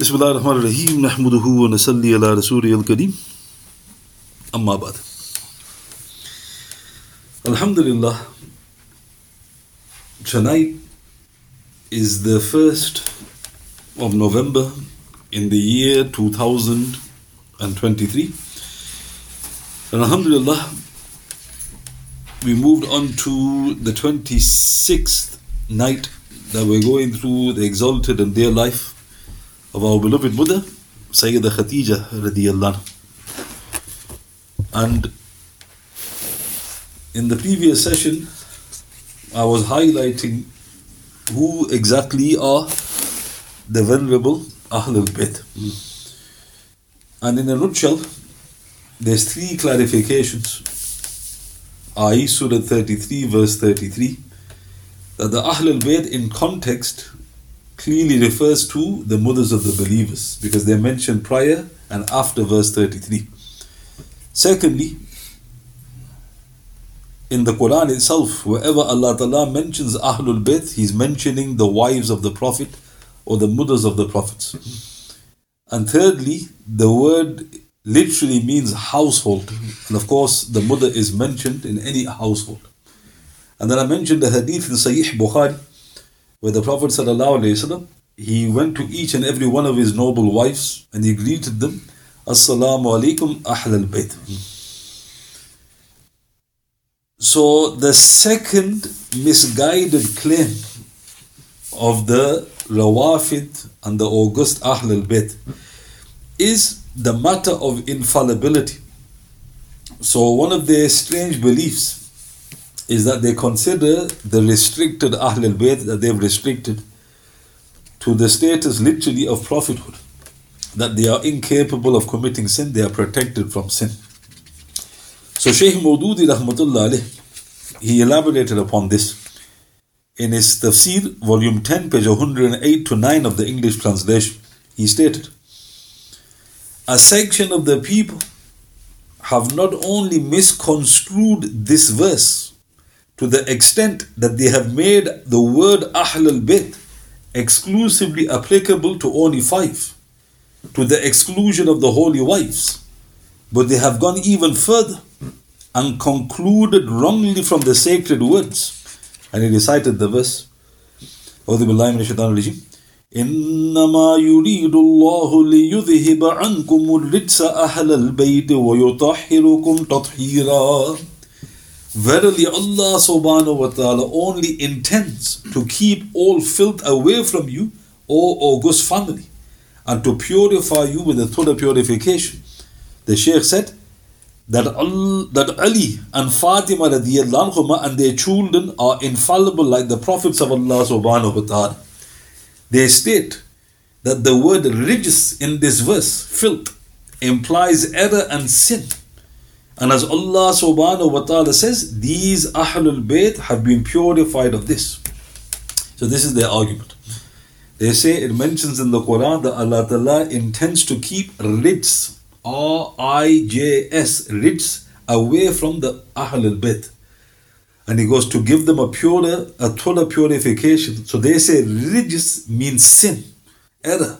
بسم الله الرحمن الرحيم نحمده ونصلي على رسوله الكريم أما بعد Alhamdulillah tonight is the first of November in the year 2023 and Alhamdulillah we moved on to the 26th night that we're going through the exalted and dear life of our beloved mother, Sayyidah Khadija radiallahu. And in the previous session, I was highlighting who exactly are the venerable Ahlul Bayt. And in a nutshell, there's three clarifications. I Surah 33, verse 33, that the Ahlul Bayt in context clearly refers to the mothers of the believers because they're mentioned prior and after verse 33. Secondly, in the Quran itself, wherever Allah Ta'ala mentions Ahlul Bayt, He's mentioning the wives of the Prophet or the mothers of the Prophets. And thirdly, the word literally means household. And of course, the mother is mentioned in any household. And then I mentioned the hadith in Sahih Bukhari where the Prophet ﷺ, he went to each and every one of his noble wives and he greeted them, Assalamu alaikum ahl al bayt. So the second misguided claim of the Rawafid and the August Ahl al Bayt is the matter of infallibility. So one of their strange beliefs is that they consider the restricted Ahl al Bayt that they've restricted to the status literally of prophethood, that they are incapable of committing sin, they are protected from sin. So Shaykh Maududi rahmatullah he elaborated upon this in his Tafsir, volume 10, page 108 to 9 of the English translation. He stated, A section of the people have not only misconstrued this verse to the extent that they have made the word Ahl al Bayt exclusively applicable to only five, to the exclusion of the holy wives. But they have gone even further and concluded wrongly from the sacred words. And he recited the verse. أعوذ بالله من الشيطان الرجيم إنما يريد الله ليذهب عنكم الرجس أهل البيت ويطهركم تطهيرا Verily Allah subhanahu wa ta'ala only intends to keep all filth away from you, O august family, and to purify you with a thorough purification. The Shaykh said that, Al, that Ali and Fatima anhuma and their children are infallible like the prophets of Allah subhanahu wa ta'ala. They state that the word rijs in this verse, filth, implies error and sin and as Allah subhanahu wa ta'ala says, these Ahlul Bayt have been purified of this. So this is their argument. They say it mentions in the Quran that Allah Ta'ala intends to keep rijs, R-I-J-S, rijs, away from the Ahlul Bayt. And he goes to give them a pure, a total purification. So they say rijs means sin, error.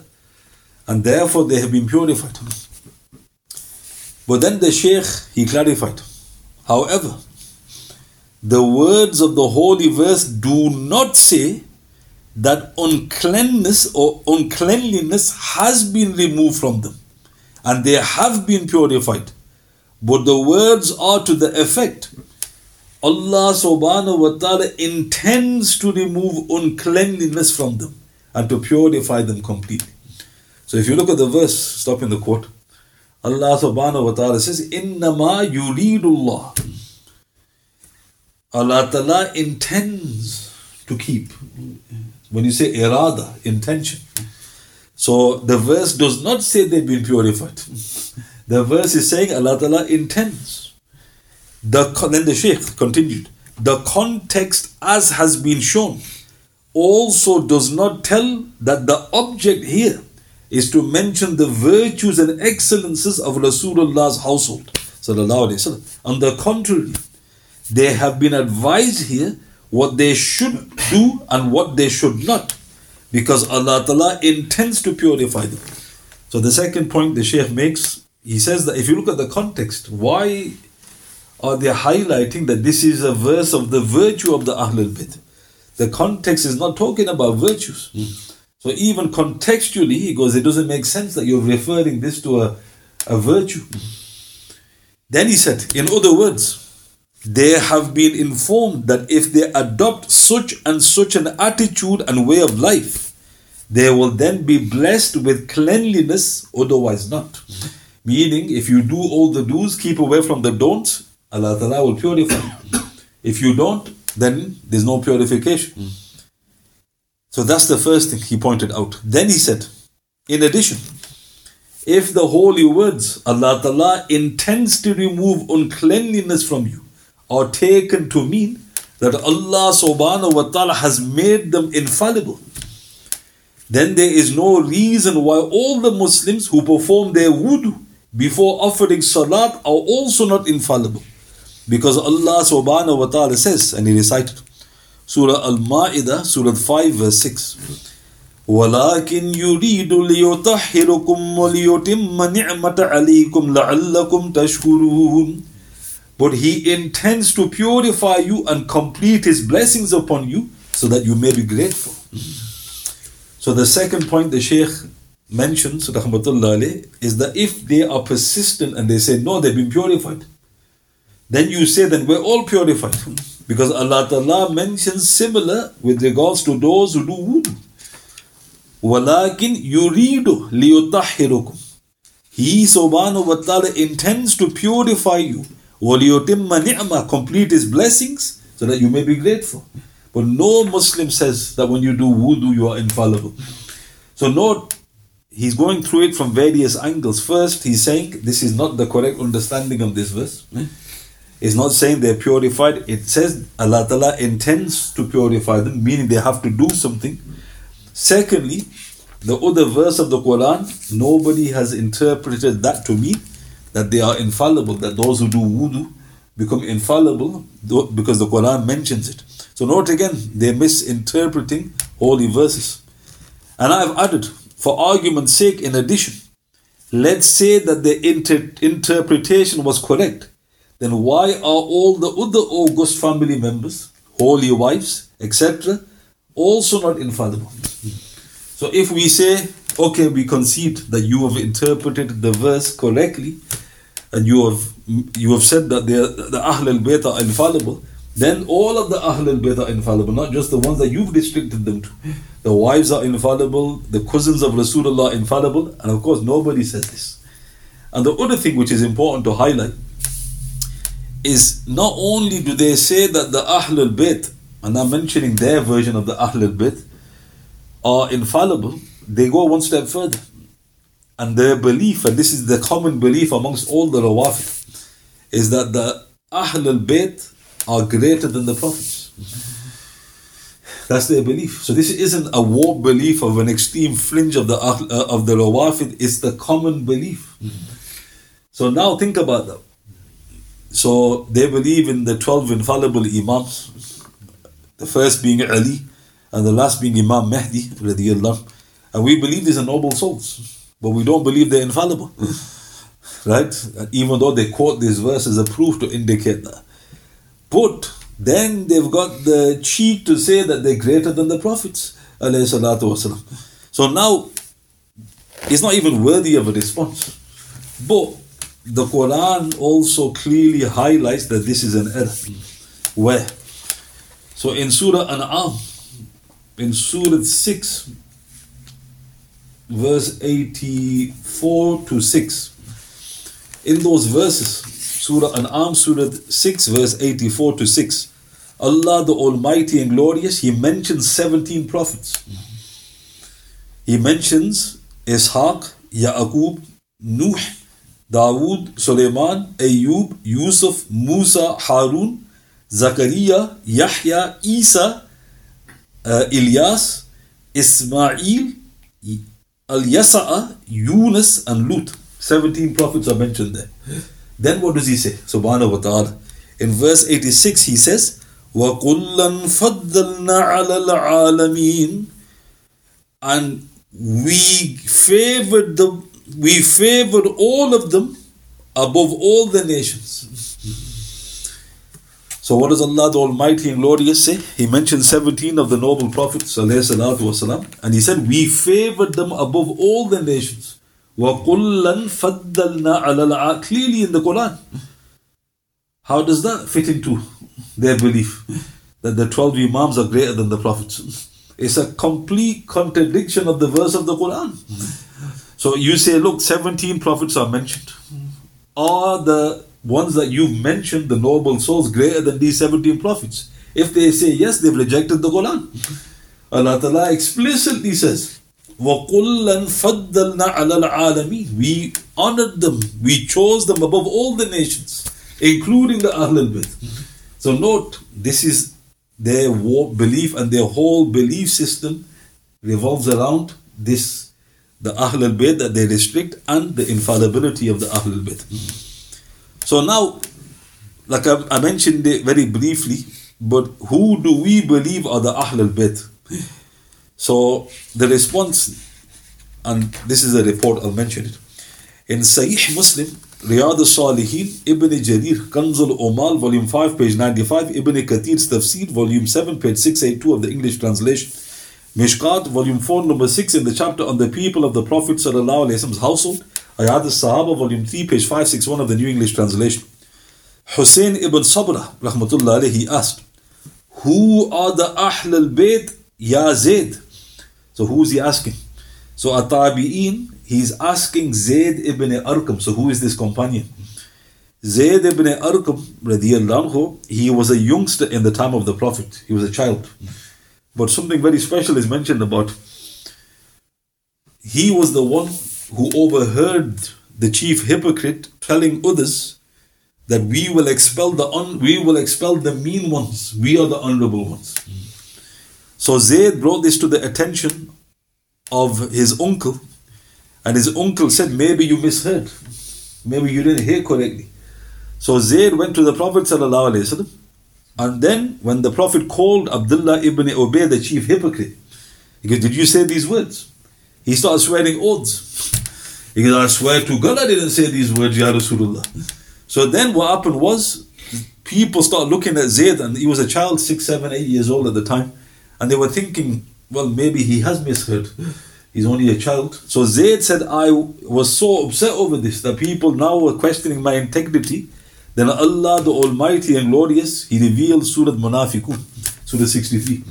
And therefore they have been purified. But then the Shaykh he clarified. However, the words of the holy verse do not say that uncleanness or uncleanliness has been removed from them and they have been purified. But the words are to the effect Allah subhanahu wa ta'ala intends to remove uncleanliness from them and to purify them completely. So if you look at the verse, stop in the quote. Allah subhanahu wa ta'ala says, Innama yuridullah. Allah ta'ala intends to keep. When you say irada, intention. So the verse does not say they've been purified. The verse is saying Allah ta'ala intends. The, then the Shaykh continued, the context as has been shown also does not tell that the object here is to mention the virtues and excellences of Rasulullah's household. On the contrary, they have been advised here what they should do and what they should not. because Allah Ta'ala intends to purify them. So the second point the Shaykh makes, he says that if you look at the context, why are they highlighting that this is a verse of the virtue of the Ahlul Bayt? The context is not talking about virtues. Hmm. So even contextually, he goes, it doesn't make sense that you're referring this to a, a virtue. Then he said, in other words, they have been informed that if they adopt such and such an attitude and way of life, they will then be blessed with cleanliness, otherwise not. Meaning, if you do all the do's, keep away from the don'ts, Allah Ta'ala will purify you. If you don't, then there's no purification. So that's the first thing he pointed out. Then he said, in addition, if the holy words Allah Ta'ala intends to remove uncleanliness from you, are taken to mean that Allah subhanahu wa ta'ala has made them infallible, then there is no reason why all the Muslims who perform their wudu before offering salat are also not infallible. Because Allah subhanahu wa ta'ala says, and he recited Surah Al Ma'idah, Surah 5, verse 6. ولكن يريد ليطهركم وليتم نعمة عليكم لعلكم تشكرون but he intends to purify you and complete his blessings upon you so that you may be grateful. So the second point the Shaykh mentions, rahmatullah is that if they are persistent and they say, no, they've been purified, then you say, then we're all purified. Because Allah Ta'ala mentions similar with regards to those who do wudu. وَلَكِنْ يُرِيدُ لِيُطَحِّرُكُمْ He subhanahu wa ta'ala intends to purify you وَلِيُتِمَّ نِعْمَةً Complete His blessings so that you may be grateful. But no Muslim says that when you do wudu, you are infallible. So note, he's going through it from various angles. First, he's saying this is not the correct understanding of this verse. It's not saying they're purified. It says Allah Ta'ala intends to purify them, meaning they have to do something. Secondly, the other verse of the Quran, nobody has interpreted that to mean that they are infallible, that those who do wudu become infallible because the Quran mentions it. So note again, they're misinterpreting holy verses. And I've added, for argument's sake, in addition, let's say that the inter- interpretation was correct, then why are all the other august family members, holy wives, etc., also not infallible? So if we say, okay, we concede that you have interpreted the verse correctly, and you have you have said that the the Ahl al Bayt are infallible, then all of the Ahl al Bayt are infallible, not just the ones that you've restricted them to. The wives are infallible, the cousins of Rasulullah are infallible, and of course nobody says this. And the other thing which is important to highlight is not only do they say that the Ahl al Bayt, and I'm mentioning their version of the Ahl al Bayt, are infallible, they go one step further and their belief, and this is the common belief amongst all the Rawafid, is that the Ahl al Bayt are greater than the Prophets. That's their belief. So this isn't a warped belief of an extreme fringe of the uh, of the Rawafid. It's the common belief. So now think about that. So they believe in the twelve infallible Imams. The first being Ali, and the last being Imam Mahdi, and we believe these are noble souls. But we don't believe they're infallible. right? Even though they quote this verse as a proof to indicate that. But then they've got the cheek to say that they're greater than the prophets. So now it's not even worthy of a response. But the Quran also clearly highlights that this is an earth. Where? So in Surah An'am, in Surah 6, verse 84 to 6. In those verses, Surah An'am, Surah 6, verse 84 to 6, Allah the Almighty and Glorious, He mentions 17 prophets. He mentions Ishaq, Ya'qub, Nuh, Davud, Süleyman, Eyyub, Yusuf, Musa, Harun, Zakariya, Yahya, İsa, uh, İlyas, Ismail, Al-Yasa'a, Yunus, and Lut. 17 prophets are mentioned there. Then what does he say? Subhanahu wa ta'ala. In verse 86 he says, وَكُلًّا فَضَّلْنَا عَلَى الْعَالَمِينَ And we favored the we favored all of them above all the nations. So what does Allah the Almighty and Glorious say? He mentioned 17 of the noble prophets والسلام, and he said, We favored them above all the nations. وَقُلًّا فَضَّلْنَا عَلَى Clearly in the Quran. How does that fit into their belief? That the 12 Imams are greater than the prophets. It's a complete contradiction of the verse of the Quran. So you say, look, 17 prophets are mentioned. Are the ones that you've mentioned, the noble souls, greater than these 17 prophets? If they say yes, they've rejected the Quran. Allah Ta'ala explicitly says, We honored them, we chose them above all the nations, including the Ahlul Bayt. So note, this is their belief and their whole belief system revolves around this the Ahlul Bayt that they restrict and the infallibility of the Ahlul Bayt. So now, like I, I mentioned it very briefly, but who do we believe are the Ahlul Bayt? So the response, and this is a report, I'll mention it. In Sahih Muslim, Riyad al-Salihin, Ibn Jarir, Kanzul Umal, volume 5, page 95, Ibn Kathir's Tafsir, volume 7, page 682 of the English translation, Mishkat, volume 4, number 6, in the chapter on the people of the Prophet Prophet's household, Hayat al-Sahaba, volume 3, page 561 of the New English translation. Hussein ibn Sabra, rahmatullah alayhi, asked, Who are the Ahl al-Bayt, Ya Zayd? So who is he asking? So Atabi'in, he's asking Zayd ibn Arqam. So who is this companion? Zayd ibn Arqam, anhu, he was a youngster in the time of the Prophet. He was a child. But something very special is mentioned about. He was the one who overheard the chief hypocrite telling others that we will expel the un- we will expel the mean ones. We are the honorable ones. So Zayd brought this to the attention of his uncle, and his uncle said, Maybe you misheard. Maybe you didn't hear correctly. So Zayd went to the Prophet, and then when the Prophet called Abdullah ibn Ubay, the chief hypocrite, he goes, Did you say these words? He started swearing oaths. He goes, I swear to God, I didn't say these words, Ya Rasulullah. So then what happened was, people started looking at Zayd, and he was a child, six, seven, eight years old at the time. And they were thinking, well, maybe he has misheard. He's only a child. So Zayd said, I was so upset over this that people now were questioning my integrity. Then Allah, the Almighty and Glorious, He revealed Surah Munafiqun, Surah 63.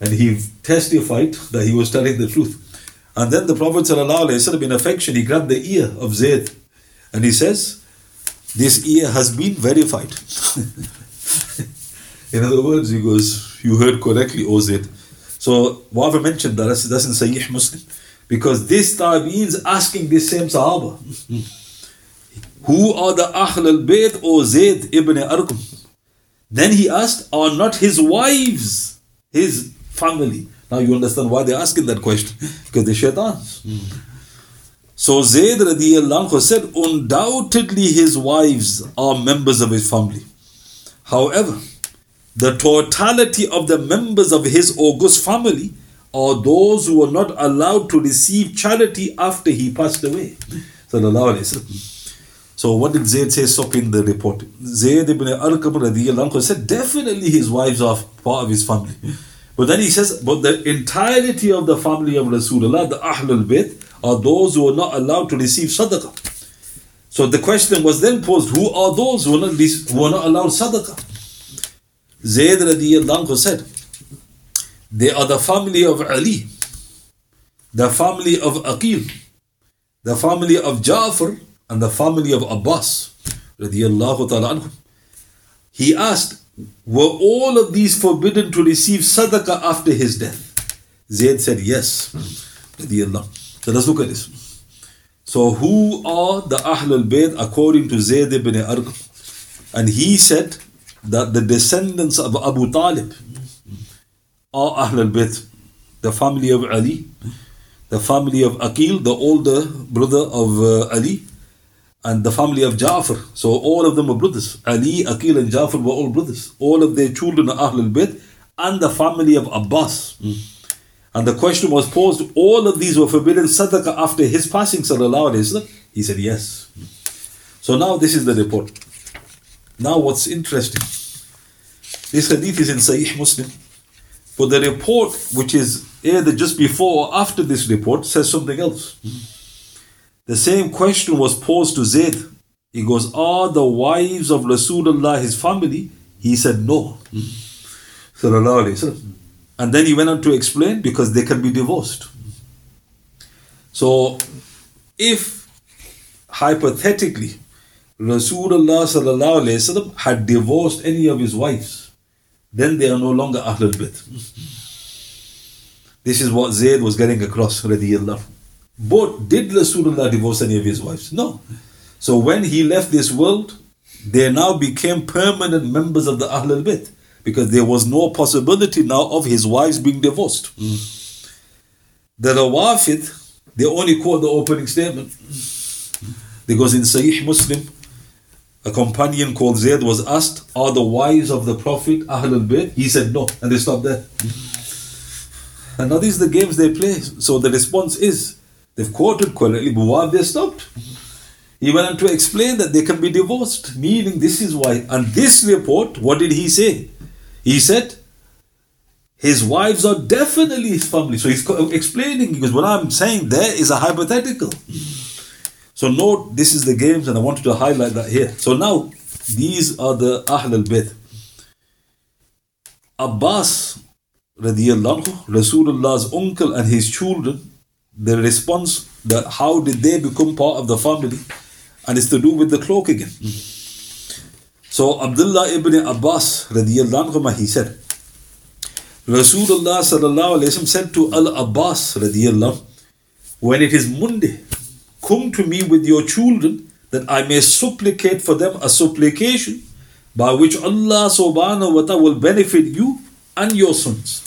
And He testified that He was telling the truth. And then the Prophet ﷺ, in affection, he grabbed the ear of Zayd and he says, This ear has been verified. in other words, he goes, you heard correctly, O Zayd. So I mentioned that that's, that's in Sahih Muslim. Because this Tabi'in is asking this same Sahaba. Who are the Ahl al-Bayt O Zayd ibn Arqam? Then he asked, are not his wives his family? Now you understand why they're asking that question. Because they're shaitans. Hmm. So Zayd radiallahu said, undoubtedly his wives are members of his family. However, the totality of the members of his august family are those who were not allowed to receive charity after he passed away. So what did Zayd say up in the report? Zayd ibn Arqam said definitely his wives are part of his family. But then he says, but the entirety of the family of Rasulullah, the Ahlul Bayt, are those who are not allowed to receive sadaqah. So the question was then posed, who are those who are not, who are not allowed sadaqah? Zayd radiallahu said, they are the family of Ali, the family of Aqil, the family of Ja'far, and the family of Abbas He asked, were all of these forbidden to receive sadaqah after his death? Zayd said, yes. So let's look at this. So who are the Ahlul Bayt according to Zayd ibn Arqam? And he said, that the descendants of Abu Talib are Ahlul Bayt, the family of Ali, the family of Aqil, the older brother of uh, Ali, and the family of Ja'far. So all of them were brothers. Ali, Aqil, and Ja'far were all brothers. All of their children are Ahlul Bayt, and the family of Abbas. Hmm. And the question was posed, all of these were forbidden sadaqah after his passing, sallallahu alayhi wasallam. He said, yes. Hmm. So now this is the report. Now what's interesting, this hadith is in Sahih Muslim, but the report which is either just before or after this report says something else. Hmm. The same question was posed to Zayd. He goes, Are the wives of Rasulullah his family? He said, No. Hmm. Sallallahu. And then he went on to explain because they can be divorced. So, if hypothetically Rasulullah had divorced any of his wives, then they are no longer Ahlul Bayt. This is what Zayd was getting across, radiyallahu. But did Rasulullah divorce any of his wives? No. So when he left this world, they now became permanent members of the Ahlul Bayt because there was no possibility now of his wives being divorced. Mm. The Rawafid, they only quote the opening statement. Because in Sahih Muslim, a companion called Zayd was asked, Are the wives of the Prophet Ahlul Bayt? He said no, and they stopped there. And now these are the games they play. So the response is, they've quoted correctly, but why have they stopped? He went on to explain that they can be divorced, meaning this is why. And this report, what did he say? He said, his wives are definitely his family. So he's explaining, because what I'm saying there is a hypothetical. So note, this is the games, and I wanted to highlight that here. So now, these are the Ahl al-Bayt. Abbas, radiallahu Rasulullah's uncle and his children, the response that how did they become part of the family? And it's to do with the cloak again. Mm-hmm. So Abdullah ibn Abbas radiallahu he said, Rasulullah sallallahu alayhi said to Al Abbas radiallahu, when it is Monday, come to me with your children that I may supplicate for them a supplication by which Allah subhanahu wa ta'ala will benefit you and your sons.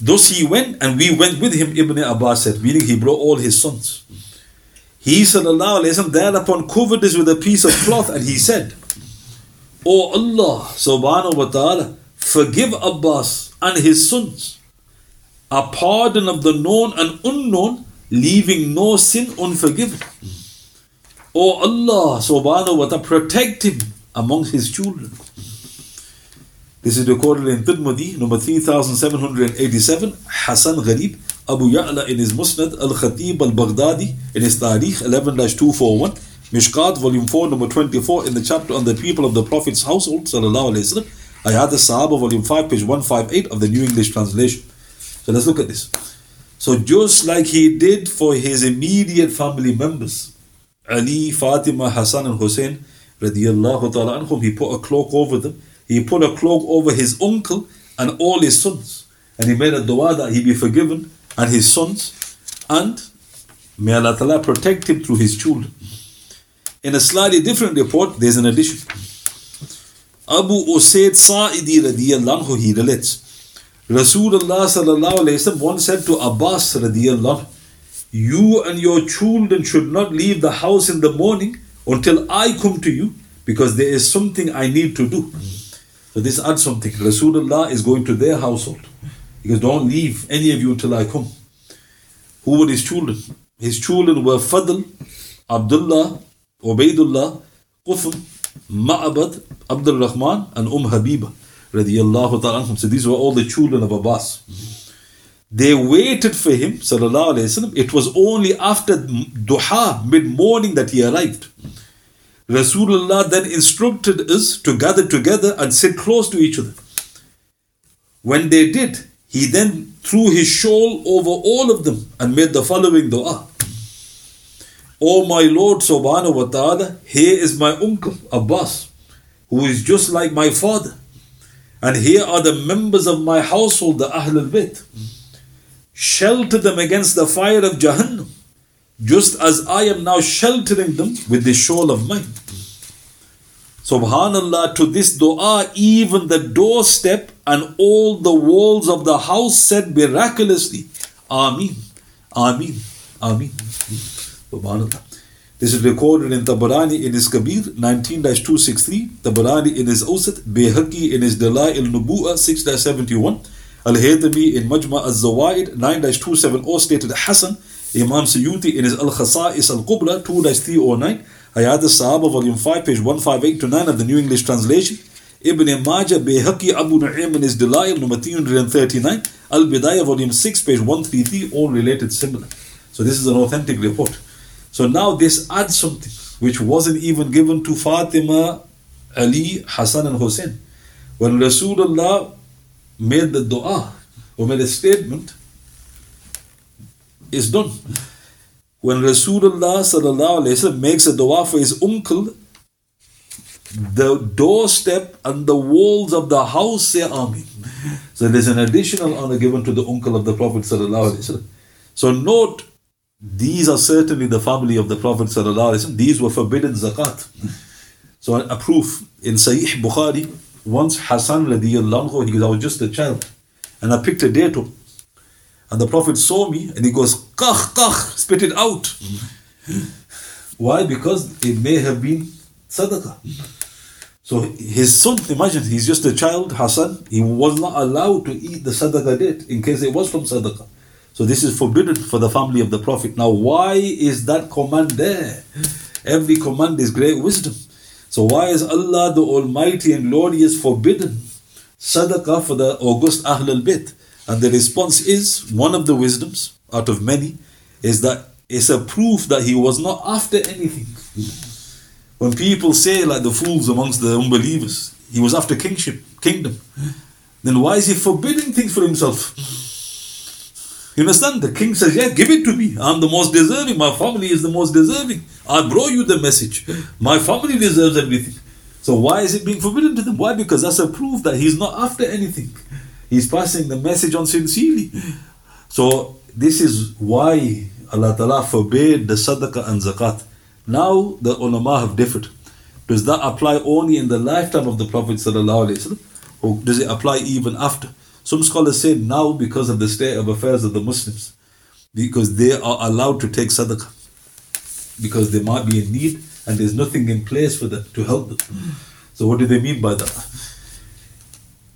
Thus he went and we went with him, Ibn Abbas said, meaning he brought all his sons. He sallallahu alayhi wa thereupon covered this with a piece of cloth and he said, O Allah subhanahu wa ta'ala, forgive Abbas and his sons a pardon of the known and unknown, leaving no sin unforgiven. O Allah subhanahu wa ta'ala, protect him amongst his children. This is recorded in Tirmidhi, number 3787, Hassan Gharib, Abu Ya'la in his Musnad, Al Khatib al Baghdadi in his Tarikh 11 241. Mishkat, volume 4, number 24, in the chapter on the people of the Prophet's household, sallallahu alayhi wasallam. Hayat al-Sahaba, volume 5, page 158 of the New English Translation. So let's look at this. So just like he did for his immediate family members, Ali, Fatima, Hassan and Hussein, radiallahu ta'ala anhum, he put a cloak over them. He put a cloak over his uncle and all his sons. And he made a dua that he be forgiven and his sons. And may Allah ta'ala protect him through his children. In a slightly different report, there's an addition. Abu Usaid Sa'idi radiyallahu he relates. Rasulullah sallallahu alayhi wasallam once said to Abbas radiyallahu, you and your children should not leave the house in the morning until I come to you because there is something I need to do. So this adds something. Rasulullah is going to their household. He goes, don't leave any of you until I come. Who were his children? His children were Fadl, Abdullah, Ubaidullah, Quthm, Ma'abad, Abdul Rahman, and Umm Habiba. So these were all the children of Abbas. They waited for him, sallallahu alayhi wasallam. It was only after duha, mid morning, that he arrived. Rasulullah then instructed us to gather together and sit close to each other. When they did, he then threw his shawl over all of them and made the following dua. O my Lord subhanahu wa ta'ala, here is my uncle Abbas, who is just like my father. And here are the members of my household, the Ahlul Bayt. Shelter them against the fire of Jahannam, just as I am now sheltering them with the shawl of mine. Subhanallah, to this dua, even the doorstep and all the walls of the house said miraculously, Ameen, Ameen, Ameen. Subhanallah. This is recorded in Tabarani in his Kabir 19-263, Tabarani in his Awsat, Bayhaqi in his Dalai al Nubu'a 6-71, Al-Haythami in Majma al-Zawaid 9-270 stated Hassan, Imam Suyuti in his Al-Khasa'is al-Kubra 2-309, Hayat al-Sahaba volume 5 page 158 to 9 of the New English translation, Ibn Majah Bayhaqi Abu Nu'aym in his Dalail number 339, Al-Bidayah volume 6 page 133 all related similar. So this is an authentic report. So now this adds something which wasn't even given to Fatima, Ali, Hassan and Hussein. When Rasulullah made the dua or made a statement, it's done. When Rasulullah makes a dua for his uncle, the doorstep and the walls of the house say Amin. So there's an additional honor given to the uncle of the Prophet. So note, these are certainly the family of the Prophet. These were forbidden zakat. So a proof in Sahih Bukhari, once Hassan he goes, I was just a child. And I picked a date. And the Prophet saw me and he goes, Kach, kach, spit it out. Why? Because it may have been sadaqah. So his son, imagine, he's just a child, Hassan, he was not allowed to eat the sadaqah date in case it was from sadaqah. So this is forbidden for the family of the Prophet. Now, why is that command there? Every command is great wisdom. So why is Allah the Almighty and Glorious forbidden sadaqah for the august Ahl al-Bayt? And the response is, one of the wisdoms out of many, is that it's a proof that he was not after anything. When people say, like the fools amongst the unbelievers, he was after kingship, kingdom, then why is he forbidding things for himself? You understand? The king says, Yeah, give it to me. I'm the most deserving. My family is the most deserving. I brought you the message. My family deserves everything. So why is it being forbidden to them? Why? Because that's a proof that he's not after anything. He's passing the message on sincerely. So this is why Allah Ta'ala forbade the sadaqah and zakat. Now the ulama have differed. Does that apply only in the lifetime of the Prophet or does it apply even after? Some scholars say now because of the state of affairs of the Muslims, because they are allowed to take sadaqah, because they might be in need and there's nothing in place for them to help them. So what do they mean by that?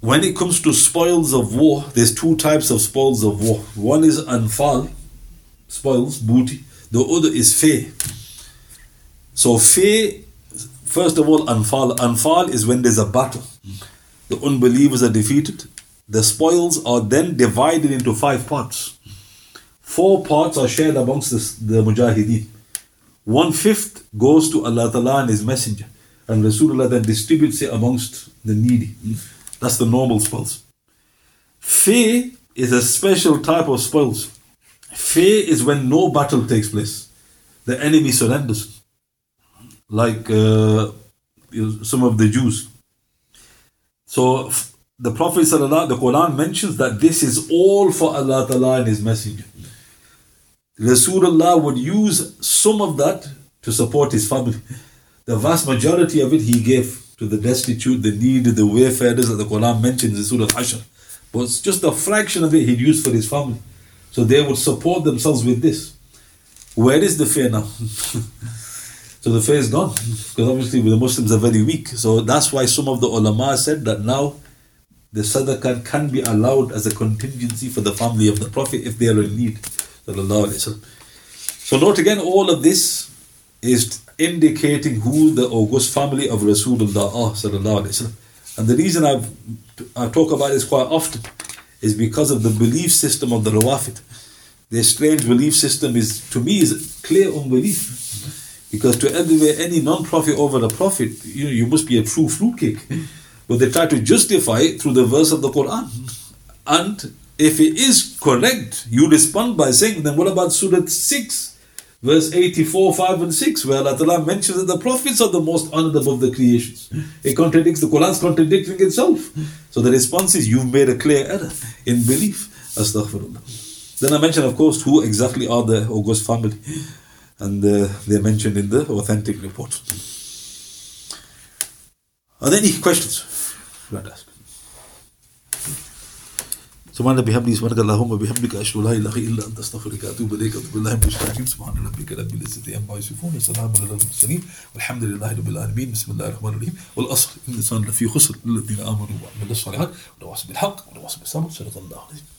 When it comes to spoils of war, there's two types of spoils of war. One is anfal, spoils, booty. The other is fay. So fay, first of all, anfal. Anfal is when there's a battle. The unbelievers are defeated the spoils are then divided into five parts. Four parts are shared amongst the, the mujahideen. One fifth goes to Allah Ta'ala and His Messenger. And Rasulullah then distributes it amongst the needy. That's the normal spoils. Fay is a special type of spoils. Fay is when no battle takes place. The enemy surrenders. Like uh, some of the Jews. So the Prophet the Quran mentions that this is all for Allah Ta'ala and His Messenger. Rasulullah would use some of that to support his family. The vast majority of it he gave to the destitute, the needy, the wayfarers that the Quran mentions in Surah Hashr. But it's just a fraction of it he'd use for his family. So they would support themselves with this. Where is the fay now? so the fay is gone. Because obviously the Muslims are very weak. So that's why some of the ulama said that now the sadaqah can be allowed as a contingency for the family of the Prophet if they are in need. So note again, all of this is indicating who the august family of Rasulullah. And the reason I've, I talk about this quite often is because of the belief system of the Rawafid. Their strange belief system is, to me, is clear unbelief. Because to elevate any non-prophet over the prophet, you know, you must be a true fruitcake. But they try to justify it through the verse of the Quran. And if it is correct, you respond by saying, then what about Surah 6, verse 84, 5 and 6, where Allah mentions that the prophets are the most honored above the creations. It contradicts, the Quran's contradicting itself. So the response is, you've made a clear error in belief. Astaghfirullah. Then I mentioned, of course, who exactly are the august family. And uh, they're mentioned in the authentic report. Are there any questions? So سبحان سبحانك بحمدي سبحانك اللهم بحمدك أشهد أن لا إله إلا أنت أستغفرك وأتوب إليك. أتوب الله من الشياطين سبحان ربك رب العزة عما يصفون وسلام على المرسلين. والحمد لله رب العالمين. بسم الله الرحمن الرحيم. والأصل إن الإنسان لفي خسر الذين آمنوا وعملوا الصالحات ولو بالحق ولو بالصبر. صلى الله عليه وسلم